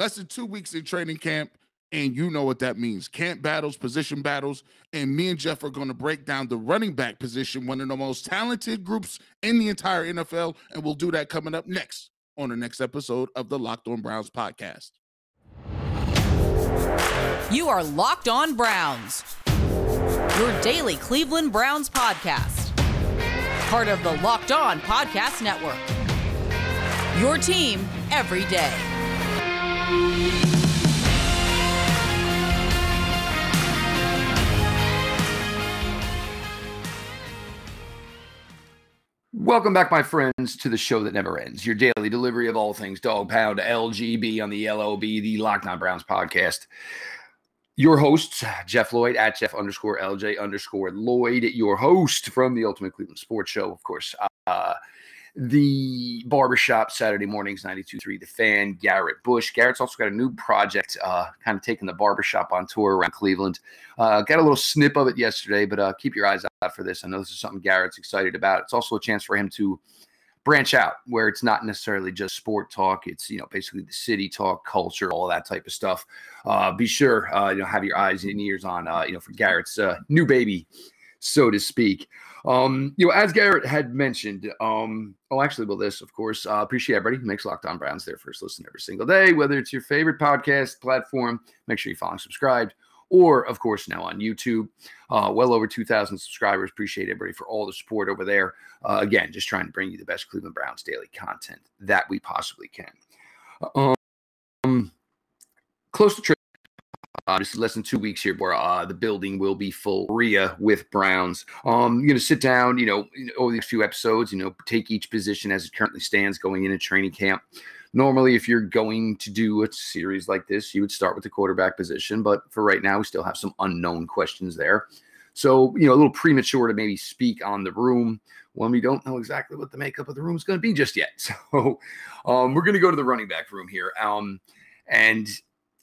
Less than two weeks in training camp, and you know what that means camp battles, position battles. And me and Jeff are going to break down the running back position, one of the most talented groups in the entire NFL. And we'll do that coming up next on the next episode of the Locked On Browns podcast. You are Locked On Browns, your daily Cleveland Browns podcast, part of the Locked On Podcast Network. Your team every day. Welcome back, my friends, to the show that never ends. Your daily delivery of all things dog pound LGB on the LOB, the Locked On Browns podcast. Your hosts, Jeff Lloyd at Jeff underscore LJ underscore Lloyd, your host from the Ultimate Cleveland Sports Show, of course. Uh, the barbershop Saturday mornings, 92.3 The Fan, Garrett Bush. Garrett's also got a new project, uh, kind of taking the barbershop on tour around Cleveland. Uh, got a little snip of it yesterday, but uh, keep your eyes out for this. I know this is something Garrett's excited about. It's also a chance for him to branch out where it's not necessarily just sport talk. It's, you know, basically the city talk, culture, all that type of stuff. Uh, be sure, uh, you know, have your eyes and ears on, uh, you know, for Garrett's uh, new baby, so to speak. Um, you know, as Garrett had mentioned, um, oh, actually, well, this, of course, uh, appreciate everybody makes Locked On Browns their first listen every single day, whether it's your favorite podcast platform, make sure you follow and subscribe, or, of course, now on YouTube. Uh, well over 2,000 subscribers. Appreciate everybody for all the support over there. Uh, again, just trying to bring you the best Cleveland Browns daily content that we possibly can. Um, close to trip uh, just less than two weeks here where uh, the building will be full RIA with Browns. Um, you know, sit down, you know, over these few episodes, you know, take each position as it currently stands going into training camp. Normally, if you're going to do a series like this, you would start with the quarterback position. But for right now, we still have some unknown questions there. So, you know, a little premature to maybe speak on the room when we don't know exactly what the makeup of the room is going to be just yet. So, um, we're going to go to the running back room here. Um, and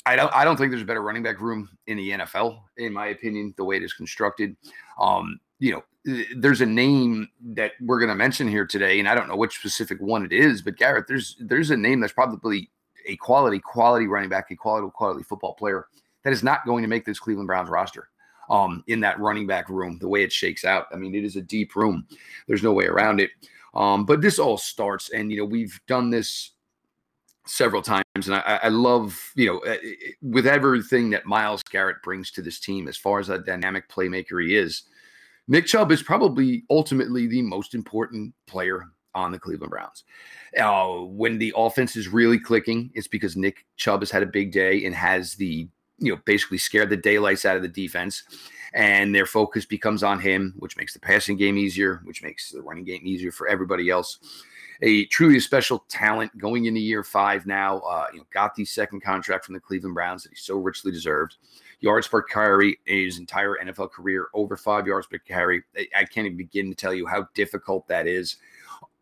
I don't I don't think there's a better running back room in the NFL, in my opinion, the way it is constructed. Um, you know, there's a name that we're going to mention here today, and I don't know which specific one it is, but Garrett, there's there's a name that's probably a quality quality running back, a quality quality football player that is not going to make this Cleveland Browns roster. Um, in that running back room, the way it shakes out, I mean, it is a deep room. There's no way around it. Um, but this all starts, and you know, we've done this several times. And I, I, love, you know, eh, eh, with everything that Myles Garrett brings to this team, as far as a dynamic playmaker he is, Nick Chubb is probably ultimately the most important player on the Cleveland Browns. Uh, when the offense is really clicking, it's because Nick Chubb has had a big day and has the, you know, basically scared the daylights out of the defense. And their focus becomes on him, which makes the passing game easier, which makes the running game easier for everybody else a truly special talent going into year five now. Uh, you know, got the second contract from the Cleveland Browns that he so richly deserved. Yards per carry in his entire NFL career, over five yards per carry. I can't even begin to tell you how difficult that is.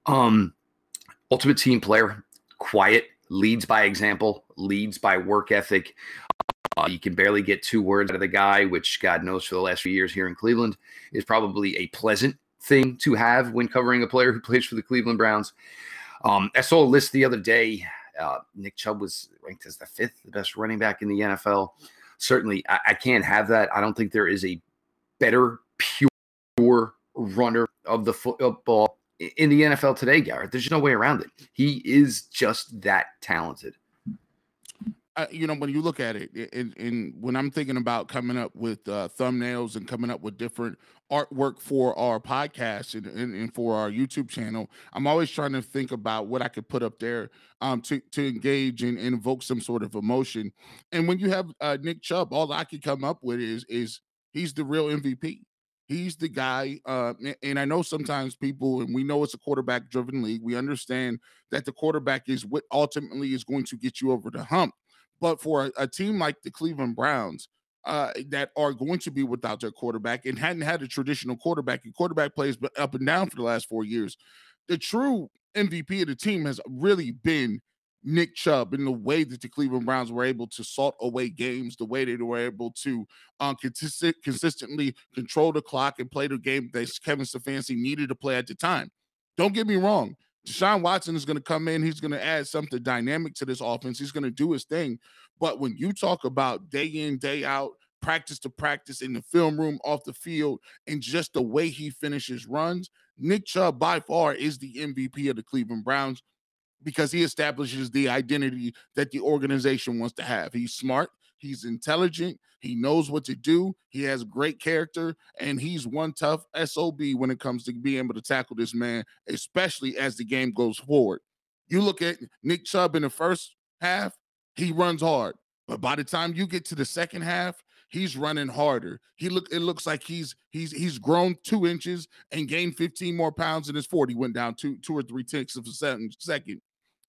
Um, ultimate team player, quiet, leads by example, leads by work ethic. Uh, you can barely get two words out of the guy, which God knows for the last few years here in Cleveland is probably a pleasant thing to have when covering a player who plays for the Cleveland Browns. Um, I saw a list the other day. Uh, Nick Chubb was ranked as the fifth best running back in the NFL. Certainly, I, I can't have that. I don't think there is a better pure runner of the football in the NFL today, Garrett. There's no way around it. He is just that talented you know, when you look at it, and, and, when I'm thinking about coming up with uh, thumbnails and coming up with different artwork for our podcast and, and, and, for our YouTube channel, I'm always trying to think about what I could put up there um, to to engage and, and invoke some sort of emotion. And when you have uh, Nick Chubb, all I could come up with is is he's the real MVP. He's the guy, uh, and I know sometimes people, and we know it's a quarterback-driven league. We understand that the quarterback is what ultimately is going to get you over the hump but for a, a team like the Cleveland Browns, uh, that are going to be without their quarterback and hadn't had a traditional quarterback and quarterback plays but up and down for the last four years. The true MVP of the team has really been Nick Chubb in the way that the Cleveland Browns were able to salt away games, the way they were able to um, consistent, consistently control the clock and play the game that Kevin Stefanski needed to play at the time. Don't get me wrong. Deshaun Watson is going to come in. He's going to add something dynamic to this offense. He's going to do his thing. But when you talk about day in, day out, practice to practice in the film room, off the field, and just the way he finishes runs, Nick Chubb by far is the MVP of the Cleveland Browns because he establishes the identity that the organization wants to have. He's smart, he's intelligent, he knows what to do, he has great character, and he's one tough SOB when it comes to being able to tackle this man, especially as the game goes forward. You look at Nick Chubb in the first half, he runs hard. But by the time you get to the second half, he's running harder. He look it looks like he's he's he's grown two inches and gained 15 more pounds in his 40. Went down two two or three ticks of a second.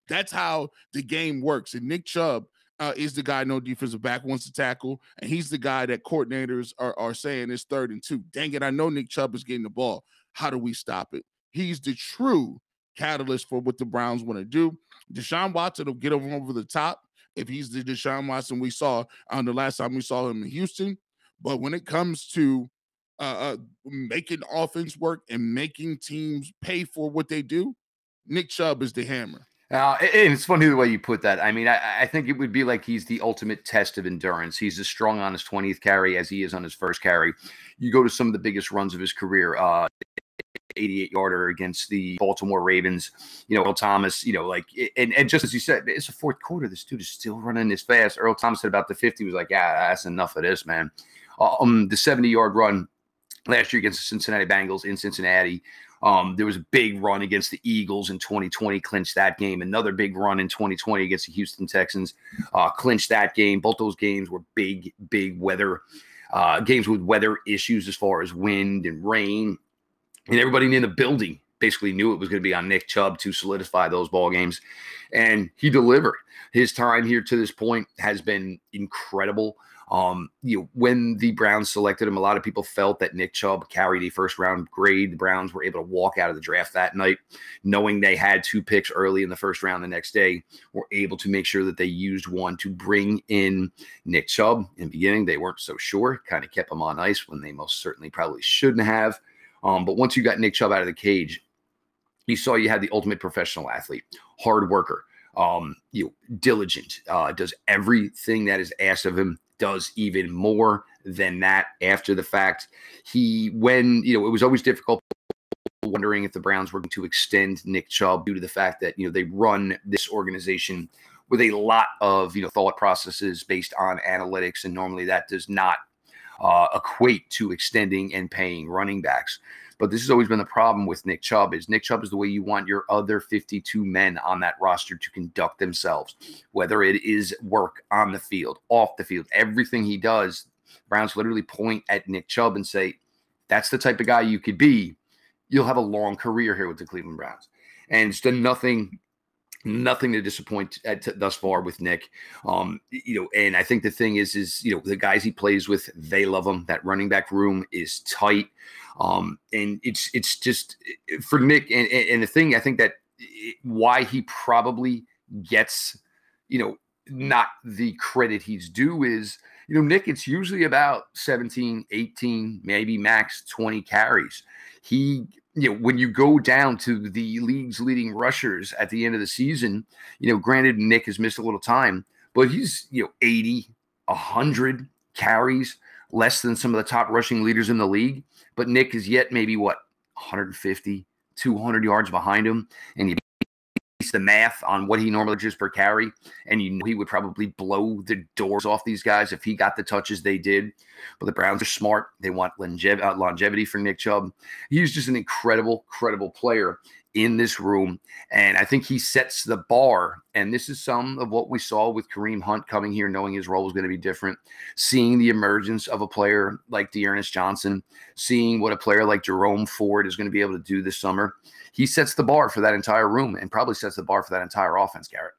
That's how the game works. And Nick Chubb uh, is the guy no defensive back wants to tackle, and he's the guy that coordinators are, are saying is third and two. Dang it, I know Nick Chubb is getting the ball. How do we stop it? He's the true catalyst for what the Browns want to do. Deshaun Watson will get him over the top if he's the Deshaun Watson we saw on the last time we saw him in Houston. But when it comes to uh, uh, making offense work and making teams pay for what they do, Nick Chubb is the hammer. Uh, and it's funny the way you put that. I mean, I, I, think it would be like he's the ultimate test of endurance. He's as strong on his 20th carry as he is on his first carry. You go to some of the biggest runs of his career, uh, 88 yarder against the Baltimore Ravens, you know, Earl Thomas, you know, like, and, and just as you said, it's a fourth quarter. This dude is still running this fast. Earl Thomas at about the 50 was like, yeah, that's enough of this, man. Um, the 70 yard run last year against the Cincinnati Bengals in Cincinnati um, there was a big run against the Eagles in 2020, clinched that game. Another big run in 2020 against the Houston Texans, uh, clinched that game. Both those games were big, big weather uh, games with weather issues as far as wind and rain. And everybody in the building basically knew it was going to be on Nick Chubb to solidify those ball games. And he delivered. His time here to this point has been incredible. Um, you know, when the Browns selected him, a lot of people felt that Nick Chubb carried a first round grade. The Browns were able to walk out of the draft that night, knowing they had two picks early in the first round the next day, were able to make sure that they used one to bring in Nick Chubb. In the beginning, they weren't so sure, kind of kept him on ice when they most certainly probably shouldn't have. Um, but once you got Nick Chubb out of the cage, you saw you had the ultimate professional athlete, hard worker, um, you know, diligent, uh, does everything that is asked of him does even more than that after the fact. He, when, you know, it was always difficult wondering if the Browns were going to extend Nick Chubb due to the fact that, you know, they run this organization with a lot of, you know, thought processes based on analytics. And normally that does not uh, equate to extending and paying running backs. But this has always been the problem with Nick Chubb is Nick Chubb is the way you want your other 52 men on that roster to conduct themselves, whether it is work on the field, off the field, everything he does. Browns literally point at Nick Chubb and say, that's the type of guy you could be. You'll have a long career here with the Cleveland Browns. And it's done nothing nothing to disappoint at thus far with Nick. Um, you know, and I think the thing is, is you know, the guys he plays with, they love him. That running back room is tight, um, and it's it's just for Nick. And, and the thing I think that why he probably gets, you know, not the credit he's due is, you know, Nick. It's usually about 17, 18, maybe max 20 carries. He you know, when you go down to the league's leading rushers at the end of the season, you know, granted Nick has missed a little time, but he's, you know, 80, 100 carries, less than some of the top rushing leaders in the league. But Nick is yet maybe what, 150, 200 yards behind him. And you the math on what he normally does per carry, and you know he would probably blow the doors off these guys if he got the touches they did. But the Browns are smart; they want longev- uh, longevity for Nick Chubb. He's just an incredible, credible player, in this room. And I think he sets the bar. And this is some of what we saw with Kareem Hunt coming here, knowing his role was going to be different, seeing the emergence of a player like D'Ernest Johnson, seeing what a player like Jerome Ford is going to be able to do this summer. He sets the bar for that entire room and probably sets the bar for that entire offense, Garrett.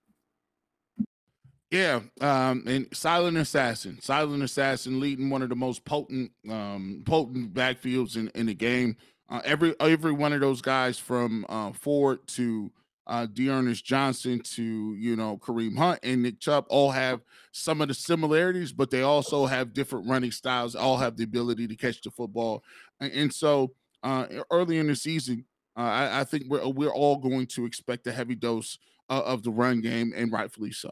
Yeah, um, and silent assassin, silent assassin, leading one of the most potent, um, potent backfields in, in the game. Uh, every every one of those guys from uh, Ford to uh, D'Ernest Johnson to you know Kareem Hunt and Nick Chubb all have some of the similarities, but they also have different running styles. All have the ability to catch the football, and, and so uh, early in the season, Uh, I, I, think we're we're all going to expect a heavy dose uh, of the run game, and rightfully so.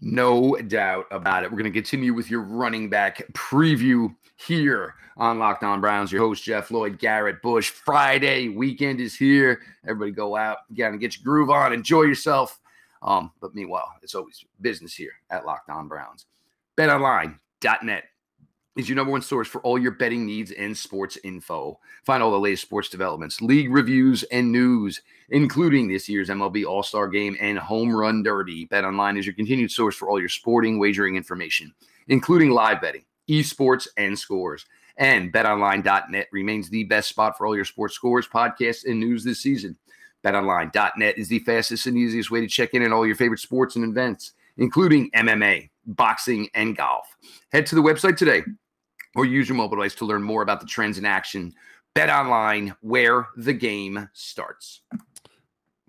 No doubt about it. We're going to continue with your running back preview here on Locked On Browns. Your host, Jeff Lloyd, Garrett Bush. Friday weekend is here. Everybody go out, and get your groove on, enjoy yourself. Um, but meanwhile, it's always business here at Locked On Browns. BetOnline.net is your number one source for all your betting needs and sports info. Find all the latest sports developments, league reviews, and news, including this year's MLB All Star Game and Home Run Derby. BetOnline is your continued source for all your sporting wagering information, including live betting, esports, and scores. And betonline.net remains the best spot for all your sports scores, podcasts, and news this season. BetOnline.net is the fastest and easiest way to check in on all your favorite sports and events, including MMA, boxing, and golf. Head to the website today or use your mobile device to learn more about the trends in action. BetOnline, where the game starts.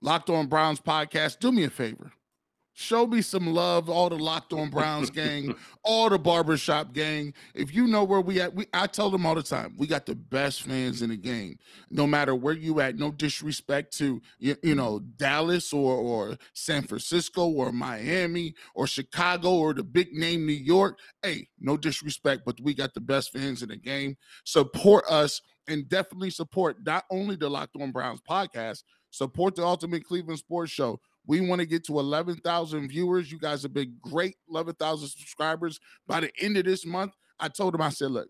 Locked On Browns podcast. Do me a favor. Show me some love, all the Locked On Browns gang, all the barbershop gang. If you know where we at, we I tell them all the time, we got the best fans in the game. No matter where you at, no disrespect to you, you know Dallas or or San Francisco or Miami or Chicago or the big name New York. Hey, no disrespect, but we got the best fans in the game. Support us and definitely support not only the Locked On Browns podcast, support the Ultimate Cleveland Sports Show we want to get to 11,000 viewers. You guys have been great, 11,000 subscribers. By the end of this month, I told them, I said, look,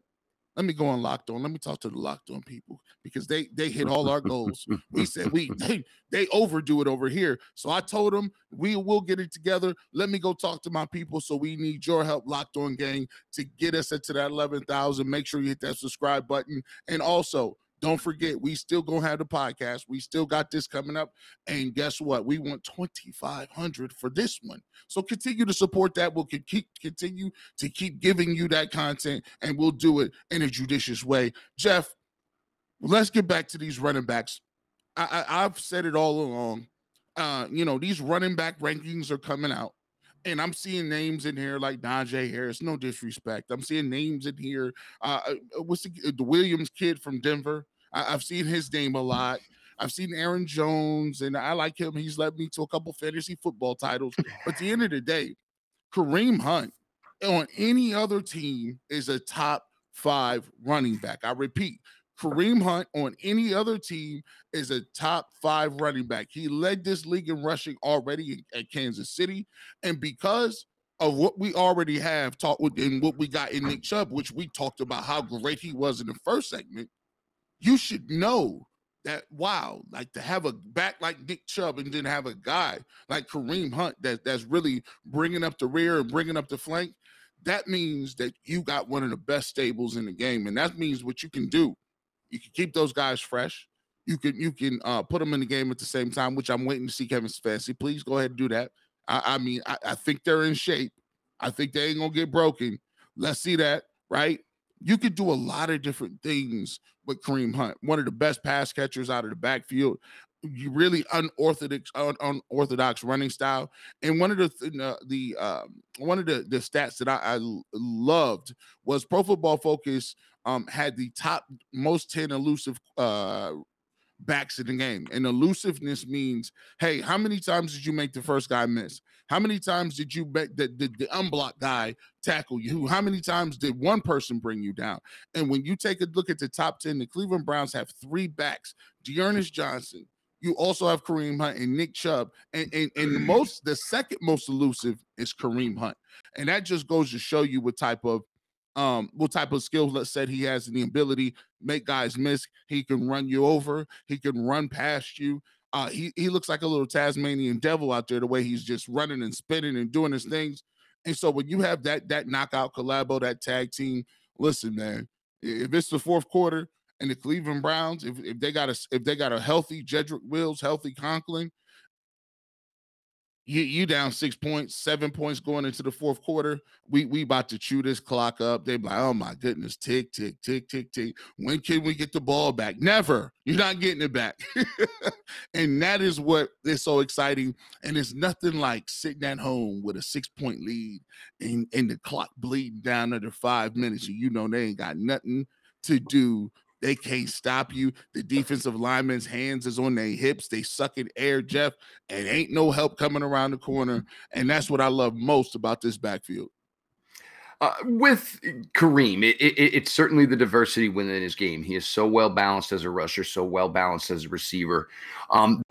let me go on locked on. Let me talk to the locked on people because they they hit all our goals. we said we they they overdo it over here. So I told them we will get it together. Let me go talk to my people. So we need your help, locked on gang, to get us into that eleven thousand. Make sure you hit that subscribe button, and also don't forget, we still gonna have the podcast. We still got this coming up, and guess what? We want twenty five hundred for this one. So continue to support that. We'll keep continue to keep giving you that content, and we'll do it in a judicious way. Jeff, let's get back to these running backs. I, I I've said it all along. Uh, you know, these running back rankings are coming out and I'm seeing names in here like Najee Harris. No disrespect. I'm seeing names in here. Uh, uh what's the, uh, the Williams kid from Denver? I, have seen his name a lot. I've seen Aaron Jones, and I like him. He's led me to a couple fantasy football titles. But at the end of the day, Kareem Hunt on any other team is a top five running back. I repeat, Kareem Hunt on any other team is a top five running back. He led this league in rushing already at Kansas City. And because of what we already have talked with and what we got in Nick Chubb, which we talked about how great he was in the first segment, you should know that wow, like to have a back like Nick Chubb and then have a guy like Kareem Hunt that that's really bringing up the rear and bringing up the flank. That means that you got one of the best stables in the game, and that means what you can do you can keep those guys fresh. You can you can uh, put them in the game at the same time, which I'm waiting to see Kevin Stefanski. Please go ahead and do that. I, I mean, I, I think they're in shape. I think they ain't gonna get broken. Let's see that, right? You could do a lot of different things with Kareem Hunt, one of the best pass catchers out of the backfield. You really unorthodox, un- unorthodox running style, and one of the th- uh, the um, one of the the stats that I, I loved was Pro Football Focus um, had the top most 10 elusive uh, backs in the game. And elusiveness means, hey, how many times did you make the first guy miss? How many times did you bet the, the, the unblocked guy tackle you? How many times did one person bring you down? And when you take a look at the top 10, the Cleveland Browns have three backs D'Ernest Johnson. You also have Kareem Hunt and Nick Chubb. And, and, and the most, the second most elusive is Kareem Hunt. And that just goes to show you what type of um, what type of skill set he has and the ability make guys miss. He can run you over. He can run past you. Uh, he he looks like a little Tasmanian devil out there. The way he's just running and spinning and doing his things. And so when you have that that knockout collabo, that tag team, listen, man. If it's the fourth quarter and the Cleveland Browns, if, if they got a if they got a healthy Jedrick Wills, healthy Conklin, you you down six points, seven points going into the fourth quarter. We we about to chew this clock up. They like, oh my goodness, tick tick tick tick tick. When can we get the ball back? Never. You're not getting it back. and that is what is so exciting. And it's nothing like sitting at home with a six point lead and and the clock bleeding down under five minutes, and you know they ain't got nothing to do They can't stop you. The defensive lineman's hands is on their hips. They suck in air, Jeff, and ain't no help coming around the corner. And that's what I love most about this backfield. Uh, with Kareem, it, it, it's certainly the diversity within his game. He is so well balanced as a rusher, so well balanced as a receiver. Um,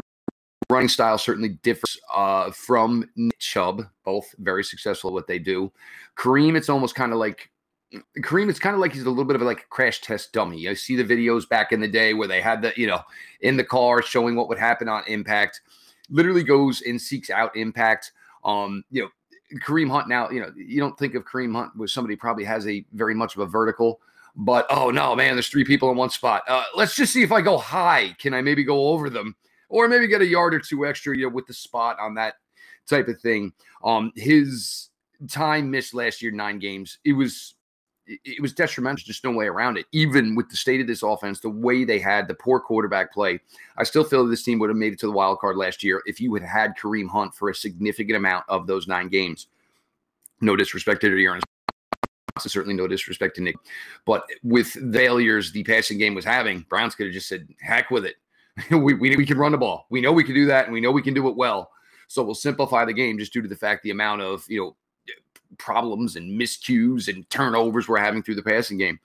running style certainly differs uh, from Nick Chubb, both very successful at what they do. Kareem, it's almost kind of like Kareem, it's kind of like he's a little bit of like a crash test dummy. I see the videos back in the day where they had the, you know, in the car showing what would happen on impact. Literally goes and seeks out impact. Um, you know, Kareem Hunt now, you know, you don't think of Kareem Hunt with somebody probably has a very much of a vertical, but oh no, man, there's three people in one spot. Uh, let's just see if I go high. Can I maybe go over them? Or maybe get a yard or two extra, you know, with the spot on that type of thing. Um, his time missed last year, nine games. It was it was detrimental. Just no way around it. Even with the state of this offense, the way they had the poor quarterback play, I still feel that this team would have made it to the wild card last year if you had had Kareem Hunt for a significant amount of those nine games. No disrespect to Aaron. Certainly no disrespect to Nick, but with failures the passing game was having, Browns could have just said, "Heck with it. we, we we can run the ball. We know we can do that, and we know we can do it well." So we'll simplify the game just due to the fact the amount of you know problems and miscues and turnovers we're having through the passing game.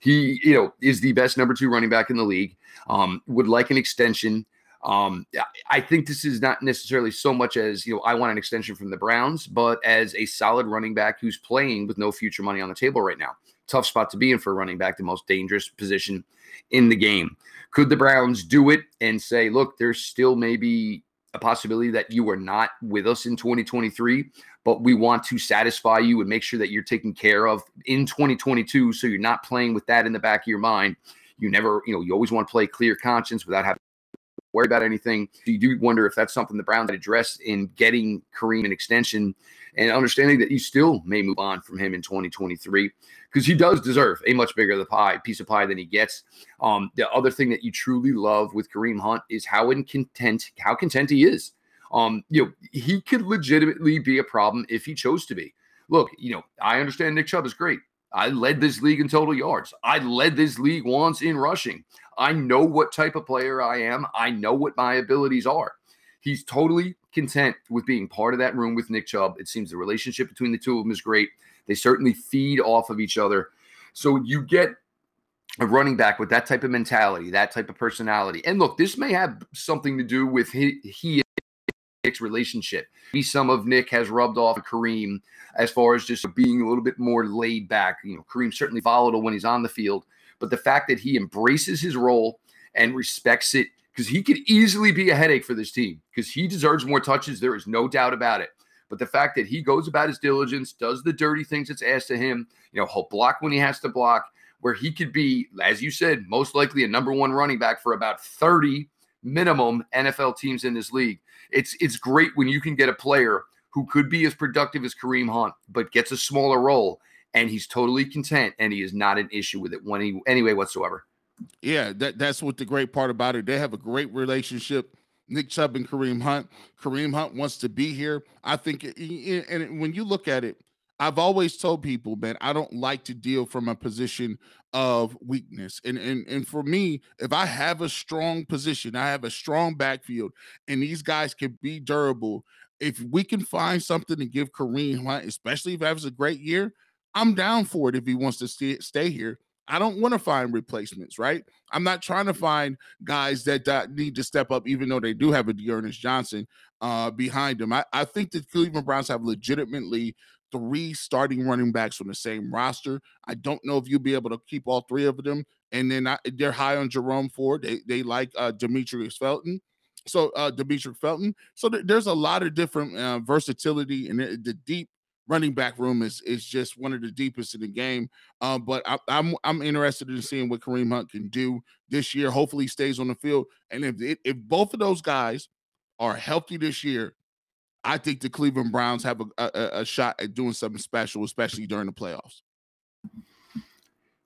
He, you know, is the best number two running back in the league. Um, would like an extension. Um, I think this is not necessarily so much as you know I want an extension from the Browns, but as a solid running back who's playing with no future money on the table right now. Tough spot to be in for a running back, the most dangerous position in the game. Could the Browns do it and say, look, there's still maybe a possibility that you are not with us in 2023, but we want to satisfy you and make sure that you're taken care of in 2022. So you're not playing with that in the back of your mind. You never, you know, you always want to play clear conscience without having worry about anything. You do wonder if that's something the Browns had addressed in getting Kareem an extension and understanding that you still may move on from him in 2023 because he does deserve a much bigger the pie piece of pie than he gets. Um, the other thing that you truly love with Kareem Hunt is how in content how content he is. Um, you know, he could legitimately be a problem if he chose to be. Look, you know, I understand Nick Chubb is great. I led this league in total yards. I led this league once in rushing. I know what type of player I am. I know what my abilities are. He's totally content with being part of that room with Nick Chubb. It seems the relationship between the two of them is great. They certainly feed off of each other. So you get a running back with that type of mentality, that type of personality. And look, this may have something to do with he, he Nick's relationship. Maybe some of Nick has rubbed off of Kareem as far as just being a little bit more laid back. You know, Kareem's certainly volatile when he's on the field, but the fact that he embraces his role and respects it because he could easily be a headache for this team because he deserves more touches. There is no doubt about it. But the fact that he goes about his diligence, does the dirty things that's asked of him, you know, he'll block when he has to block, where he could be, as you said, most likely a number one running back for about 30 minimum NFL teams in this league. It's it's great when you can get a player who could be as productive as Kareem Hunt, but gets a smaller role and he's totally content and he is not an issue with it when he anyway whatsoever. Yeah, that, that's what the great part about it. They have a great relationship. Nick Chubb and Kareem Hunt. Kareem Hunt wants to be here. I think, and when you look at it, I've always told people, man, I don't like to deal from a position of weakness. And and and for me, if I have a strong position, I have a strong backfield, and these guys can be durable. If we can find something to give Kareem Hunt, especially if he has a great year, I'm down for it if he wants to stay, stay here. I don't want to find replacements, right? I'm not trying to find guys that, that need to step up, even though they do have a D'Ernest Johnson uh, behind them. I, I think the Cleveland Browns have legitimately three starting running backs on the same roster. I don't know if you'll be able to keep all three of them. And then I, they're high on Jerome Ford. They they like uh, Demetric Felton. So uh, Demetric Felton. So th- there's a lot of different uh, versatility and the, the deep running back room is is just one of the deepest in the game. Um, but I, am I'm, I'm interested in seeing what Kareem Hunt can do this year. Hopefully, stays on the field. And if if both of those guys are healthy this year, I think the Cleveland Browns have a, a, a shot at doing something special, especially during the playoffs.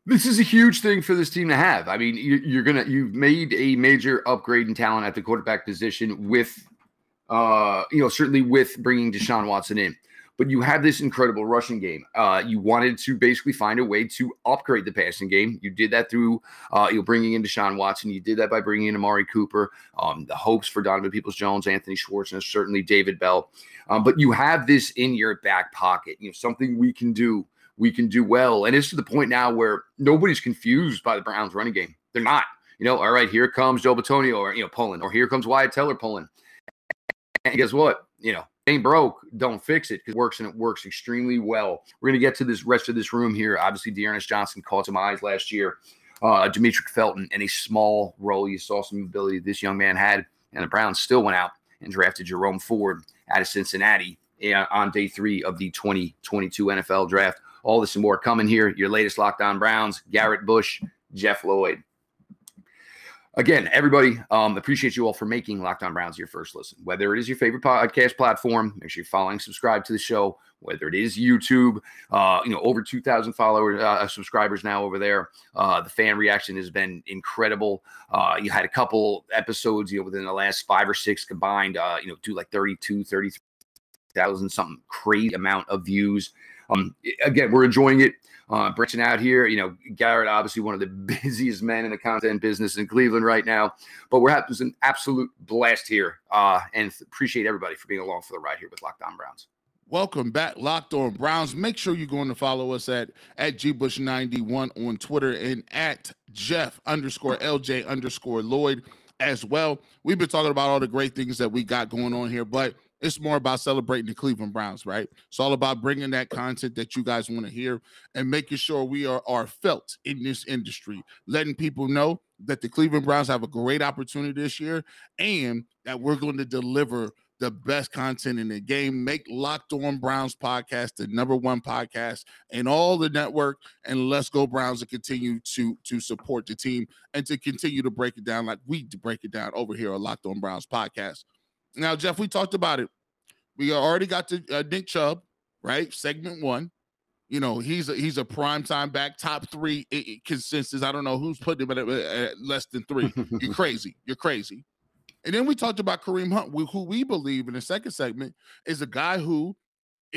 This is a huge thing for this team to have. I mean, you're gonna you've made a major upgrade in talent at the quarterback position with, uh, you know, certainly with bringing Deshaun Watson in. But you have this incredible rushing game. Uh, you wanted to basically find a way to upgrade the passing game. You did that through uh, you know bringing in Deshaun Watson. You did that by bringing in Amari Cooper. Um, the hopes for Donovan Peoples Jones, Anthony Schwartz, and certainly David Bell. Um, but you have this in your back pocket. You know something we can do. We can do well, and it's to the point now where nobody's confused by the Browns running game. They're not. You know, all right, here comes Joel Bitonio or you know pulling, or here comes Wyatt Teller pulling. And guess what? You know, ain't broke, don't fix it because it works and it works extremely well. We're gonna get to this rest of this room here. Obviously, D'Ernest Johnson caught some eyes last year. Uh, Demetric Felton in a small role. You saw some ability this young man had, and the Browns still went out and drafted Jerome Ford out of Cincinnati uh, on day three of the 2022 NFL draft. All this and more coming here. Your latest Locked On Browns, Garrett Bush, Jeff Lloyd again, everybody, um, appreciate you all for making Locked On Browns your first listen. Whether it is your favorite podcast platform, make sure you're following, subscribe to the show. Whether it is YouTube, uh, you know, over 2,000 followers, uh, subscribers now over there. Uh, the fan reaction has been incredible. Uh, you had a couple episodes, you know, within the last five or six combined, uh, you know, do like 32, 33,000, something crazy amount of views. Um, again, we're enjoying it uh, branching out here. You know, Garrett, obviously one of the busiest men in the content business in Cleveland right now. But we're having an absolute blast here, uh, and appreciate everybody for being along for the ride here with Locked On Browns. Welcome back, Locked On Browns. Make sure you're going to follow us at at gbush91 on Twitter and at Jeff underscore LJ underscore Lloyd as well. We've been talking about all the great things that we got going on here, but it's more about celebrating the Cleveland Browns, right? It's all about bringing that content that you guys want to hear and making sure we are, are felt in this industry, letting people know that the Cleveland Browns have a great opportunity this year and that we're going to deliver the best content in the game. Make Locked On Browns podcast the number one podcast in all the network, and let's go Browns and continue to to support the team and to continue to break it down like we break it down over here on Locked On Browns podcast. Now, Jeff, we talked about it. We already got to uh, Nick Chubb, right? Segment one. You know, he's a, he's a prime time back, top three consensus. I don't know who's putting him at, at less than three. You're crazy. You're crazy. And then we talked about Kareem Hunt, who we believe in the second segment is a guy who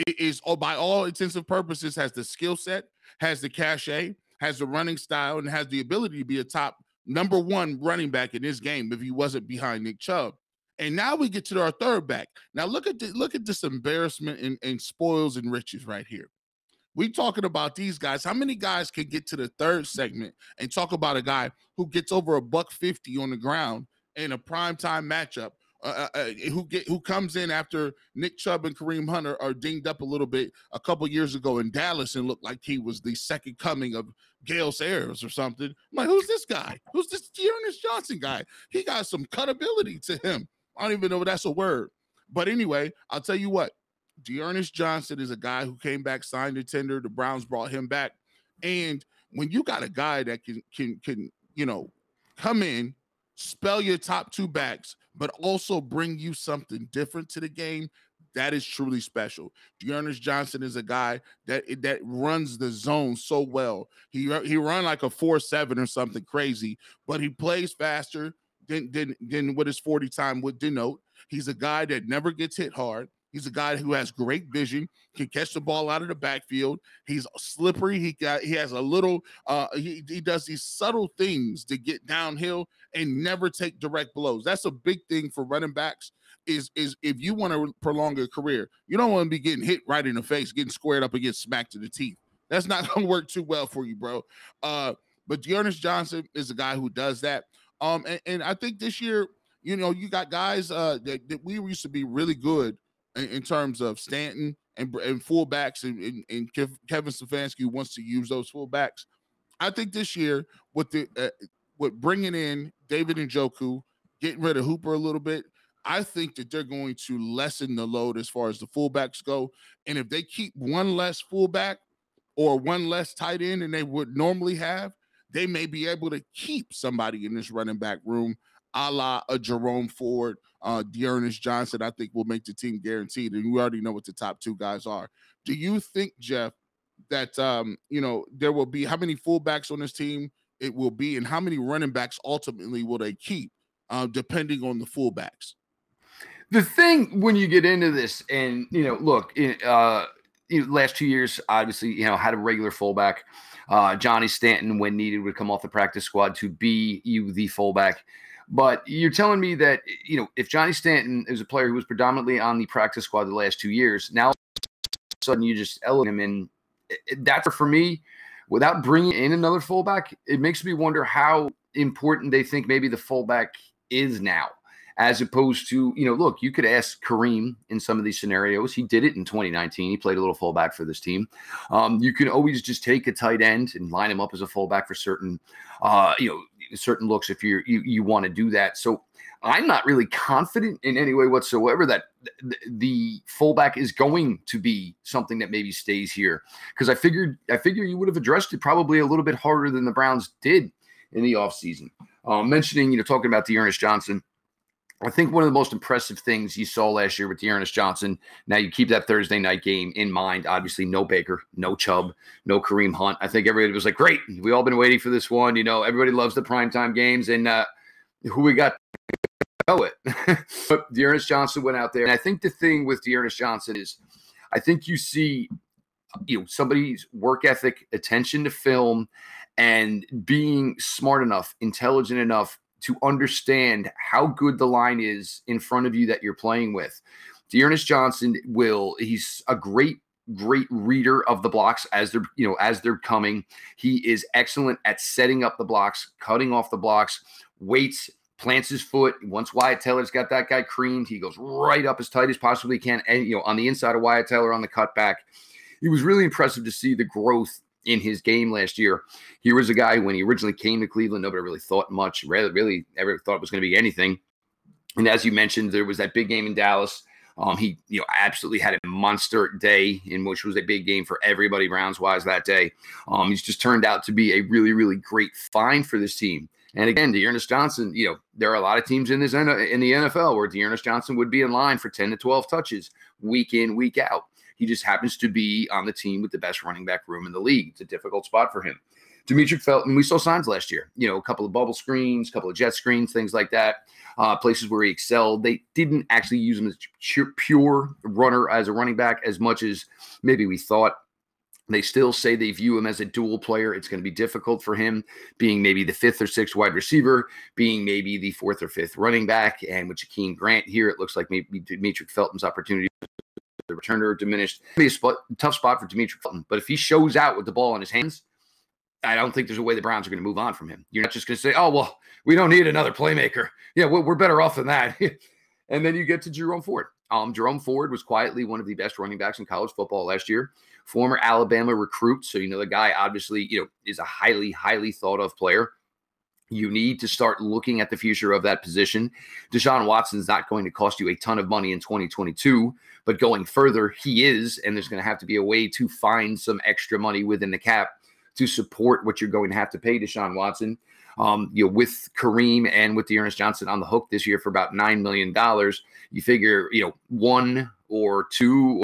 is, oh, by all intensive purposes, has the skill set, has the cachet, has the running style, and has the ability to be a top number one running back in this game if he wasn't behind Nick Chubb. And now we get to our third back. Now look at the, look at this embarrassment and, and spoils and riches right here. We talking about these guys. How many guys can get to the third segment and talk about a guy who gets over a buck fifty on the ground in a prime time matchup? Uh, uh, uh who get who comes in after Nick Chubb and Kareem Hunter are dinged up a little bit a couple years ago in Dallas and looked like he was the second coming of Gale Sayers or something. I'm like, who's this guy? Who's this D'Ernest Johnson guy? He got some cutability to him. I don't even know if that's a word. But anyway, I'll tell you what. D'Ernest Johnson is a guy who came back, signed a tender. The Browns brought him back. And when you got a guy that can can can, you know, come in, spell your top two backs, but also bring you something different to the game, that is truly special. D'Ernest Johnson is a guy that that runs the zone so well. He he run like a four seven or something crazy, but he plays faster than, than, than what his 40 time would denote. He's a guy that never gets hit hard. He's a guy who has great vision, can catch the ball out of the backfield. He's slippery. He got he has a little uh he, he does these subtle things to get downhill and never take direct blows. That's a big thing for running backs. Is is if you want to prolong your career, you don't want to be getting hit right in the face, getting squared up and against smacked to the teeth. That's not gonna work too well for you, bro. Uh, but D'Ernest Johnson is a guy who does that. Um, and, and I think this year, you know, you got guys uh, that, that we used to be really good in, in terms of Stanton and, and fullbacks, and, and, and Kevin Stefanski wants to use those fullbacks. I think this year, with the uh, with bringing in David Njoku, getting rid of Hooper a little bit, I think that they're going to lessen the load as far as the fullbacks go. And if they keep one less fullback or one less tight end than they would normally have, they may be able to keep somebody in this running back room, a la a Jerome Ford, uh, D'Ernest Johnson. I think will make the team guaranteed, and we already know what the top two guys are. Do you think, Jeff, that um, you know there will be how many fullbacks on this team it will be, and how many running backs ultimately will they keep, uh, depending on the fullbacks? The thing when you get into this, and you know, look, uh, you know, last two years, obviously, you know, had a regular fullback. Uh, Johnny Stanton, when needed, would come off the practice squad to be you the fullback. But you're telling me that you know if Johnny Stanton is a player who was predominantly on the practice squad the last two years, now sudden you just elevate him, and that's for me. Without bringing in another fullback, it makes me wonder how important they think maybe the fullback is now as opposed to, you know, look, you could ask Kareem in some of these scenarios. He did it in 2019. He played a little fullback for this team. Um, you can always just take a tight end and line him up as a fullback for certain, uh, you know, certain looks if you're, you you want to do that. So I'm not really confident in any way whatsoever that th- the fullback is going to be something that maybe stays here because I figured I figure you would have addressed it probably a little bit harder than the Browns did in the offseason. Um, mentioning, you know, talking about D'Ernest Johnson. I think one of the most impressive things you saw last year with D'Ernest Johnson. Now you keep that Thursday night game in mind. Obviously, no Baker, no Chubb, no Kareem Hunt. I think everybody was like, "Great, we all been waiting for this one." You know, everybody loves the primetime games, and uh, who we got know it. but D'Ernest Johnson went out there, and I think the thing with D'Ernest Johnson is, I think you see, you know, somebody's work ethic, attention to film, and being smart enough, intelligent enough to understand how good the line is in front of you that you're playing with. D'Ernest Johnson will, he's a great great reader of the blocks as they're you know as they're coming. He is excellent at setting up the blocks cutting off the blocks waits plants his foot. Once wyatt Teller's got that guy creamed he goes right up as tight as possibly can and you know on the inside of wyatt Teller on the cutback. It was really impressive to see the growth in his game last year. He was a guy when he originally came to Cleveland, nobody really thought much, really, really ever thought it was going to be anything. And as you mentioned, there was that big game in Dallas. Um, he, you know, absolutely had a monster day in which was a big game for everybody rounds wise that day. Um, he's just turned out to be a really, really great find for this team. And again, D'Ernest Johnson, you know, there are a lot of teams in this in the NFL where D'Ernest Johnson would be in line for 10 to 12 touches week in, week out. He just happens to be on the team with the best running back room in the league. It's a difficult spot for him. Demetric Felton, we saw signs last year, you know, a couple of bubble screens, a couple of jet screens, things like that. Uh, places where he excelled. They didn't actually use him as pure runner as a running back as much as maybe we thought. They still say they view him as a dual player. It's going to be difficult for him being maybe the fifth or sixth wide receiver, being maybe the fourth or fifth running back. And with Jakeem Grant here, it looks like maybe Demetric Felton's opportunity the returner diminished. A spot, tough spot for Demetric Felton. But if he shows out with the ball in his hands, I don't think there's a way the Browns are going to move on from him. You're not just going to say, oh, well, we don't need another playmaker. Yeah, we're better off than that. and then you get to Jerome Ford. Um, Jerome Ford was quietly one of the best running backs in college football last year. Former Alabama recruit. So, you know, the guy obviously, you know, is a highly, highly thought of player. You need to start looking at the future of that position. Deshaun Watson's not going to cost you a ton of money in 2022, but going further, he is, and there's going to have to be a way to find some extra money within the cap to support what you're going to have to pay Deshaun Watson. Um, you know, with Kareem and with D'Ernest Johnson on the hook this year for about nine million dollars, you figure, you know, one or two,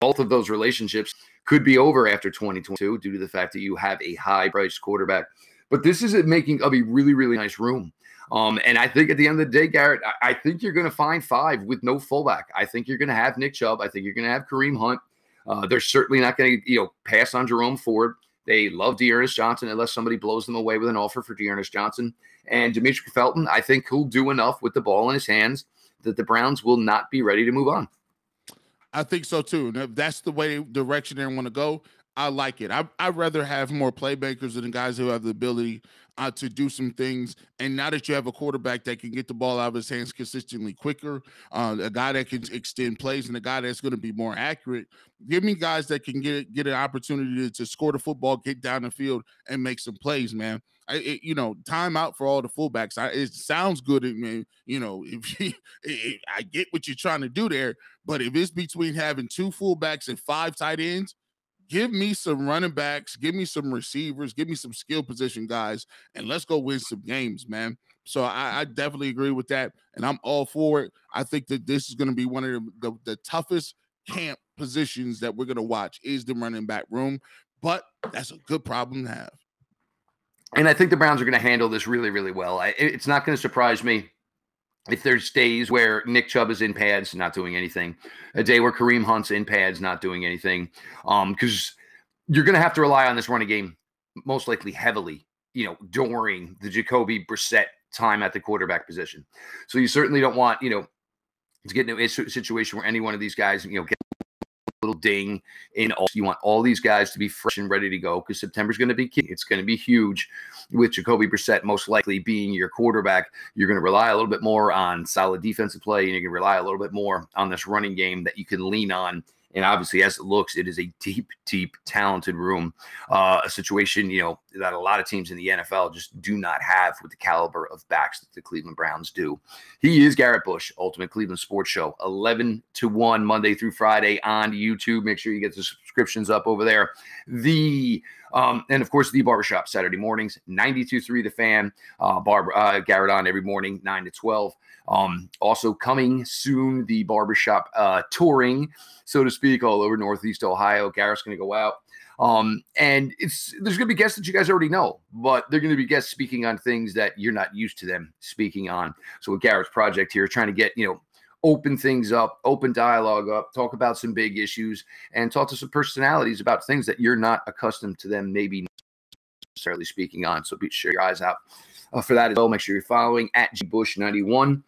both of those relationships could be over after 2022 due to the fact that you have a high-priced quarterback but this is it making of a really, really nice room. Um, and I think at the end of the day, Garrett, I, I think you're going to find five with no fullback. I think you're going to have Nick Chubb. I think you're going to have Kareem Hunt. Uh, they're certainly not going to, you know, pass on Jerome Ford. They love D'Ernest Johnson unless somebody blows them away with an offer for D'Ernest Johnson. And Demetric Felton, I think he'll do enough with the ball in his hands that the Browns will not be ready to move on. I think so too. That's the way direction they want to go, I like it. I I'd rather have more playmakers than guys who have the ability uh, to do some things. And now that you have a quarterback that can get the ball out of his hands consistently quicker, uh, a guy that can extend plays, and a guy that's going to be more accurate, give me guys that can get get an opportunity to, to score the football, get down the field, and make some plays, man. I, it, you know, time out for all the fullbacks. I, it sounds good. I mean, you know, if you, it, I get what you're trying to do there, but if it's between having two fullbacks and five tight ends, give me some running backs, give me some receivers, give me some skill position guys, and let's go win some games, man. So I, I definitely agree with that, and I'm all for it. I think that this is going to be one of the, the, the toughest camp positions that we're going to watch is the running back room, but that's a good problem to have. And I think the Browns are going to handle this really, really well. I, it's not going to surprise me if there's days where Nick Chubb is in pads, not doing anything, a day where Kareem Hunt's in pads, not doing anything, um, because you're going to have to rely on this running game most likely heavily, you know, during the Jacoby Brissett time at the quarterback position. So you certainly don't want, you know, to get into a situation where any one of these guys, you know, get little ding in all. You want all these guys to be fresh and ready to go because September's going to be key. It's going to be huge with Jacoby Brissett most likely being your quarterback. You're going to rely a little bit more on solid defensive play and you're going to rely a little bit more on this running game that you can lean on and obviously, as it looks, it is a deep, deep, talented room. Uh, a situation, you know, that a lot of teams in the NFL just do not have with the caliber of backs that the Cleveland Browns do. He is Garrett Bush, Ultimate Cleveland Sports Show, 11 to 1 Monday through Friday on YouTube. Make sure you get the subscriptions up over there. The um, and of course, the barbershop Saturday mornings, 92.3 The Fan. Uh, Barb, uh, Garrett on every morning, 9 to 12. Um, also coming soon, the barbershop uh, touring, so to speak, all over Northeast Ohio. Garrett's going to go out. Um, and it's there's going to be guests that you guys already know, but they're going to be guests speaking on things that you're not used to them speaking on. So with Garrett's project here, trying to get you know open things up, open dialogue up, talk about some big issues, and talk to some personalities about things that you're not accustomed to them maybe necessarily speaking on. So be sure your eyes out uh, for that as well. Make sure you're following at gbush91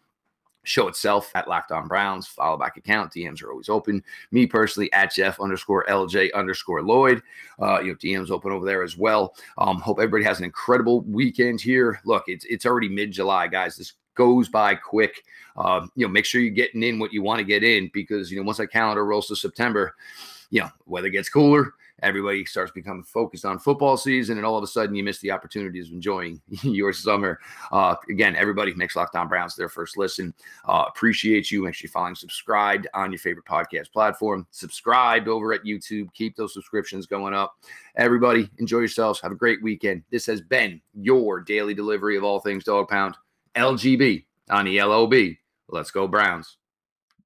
show itself at Locked On Browns, follow back account. DMs are always open. Me personally at Jeff underscore LJ underscore Lloyd. Uh, you know, DMs open over there as well. Um, hope everybody has an incredible weekend here. Look, it's it's already mid July, guys. This goes by quick. Uh, you know, make sure you're getting in what you want to get in because you know once that calendar rolls to September, you know, weather gets cooler everybody starts becoming focused on football season, and all of a sudden you miss the opportunities of enjoying your summer. Uh, again, everybody makes Locked On Browns their first listen. Uh, appreciate you. Make sure you following, subscribed on your favorite podcast platform. Subscribed over at YouTube. Keep those subscriptions going up. Everybody, enjoy yourselves. Have a great weekend. This has been your daily delivery of all things Dog Pound. LGB on the LOB. Let's go Browns.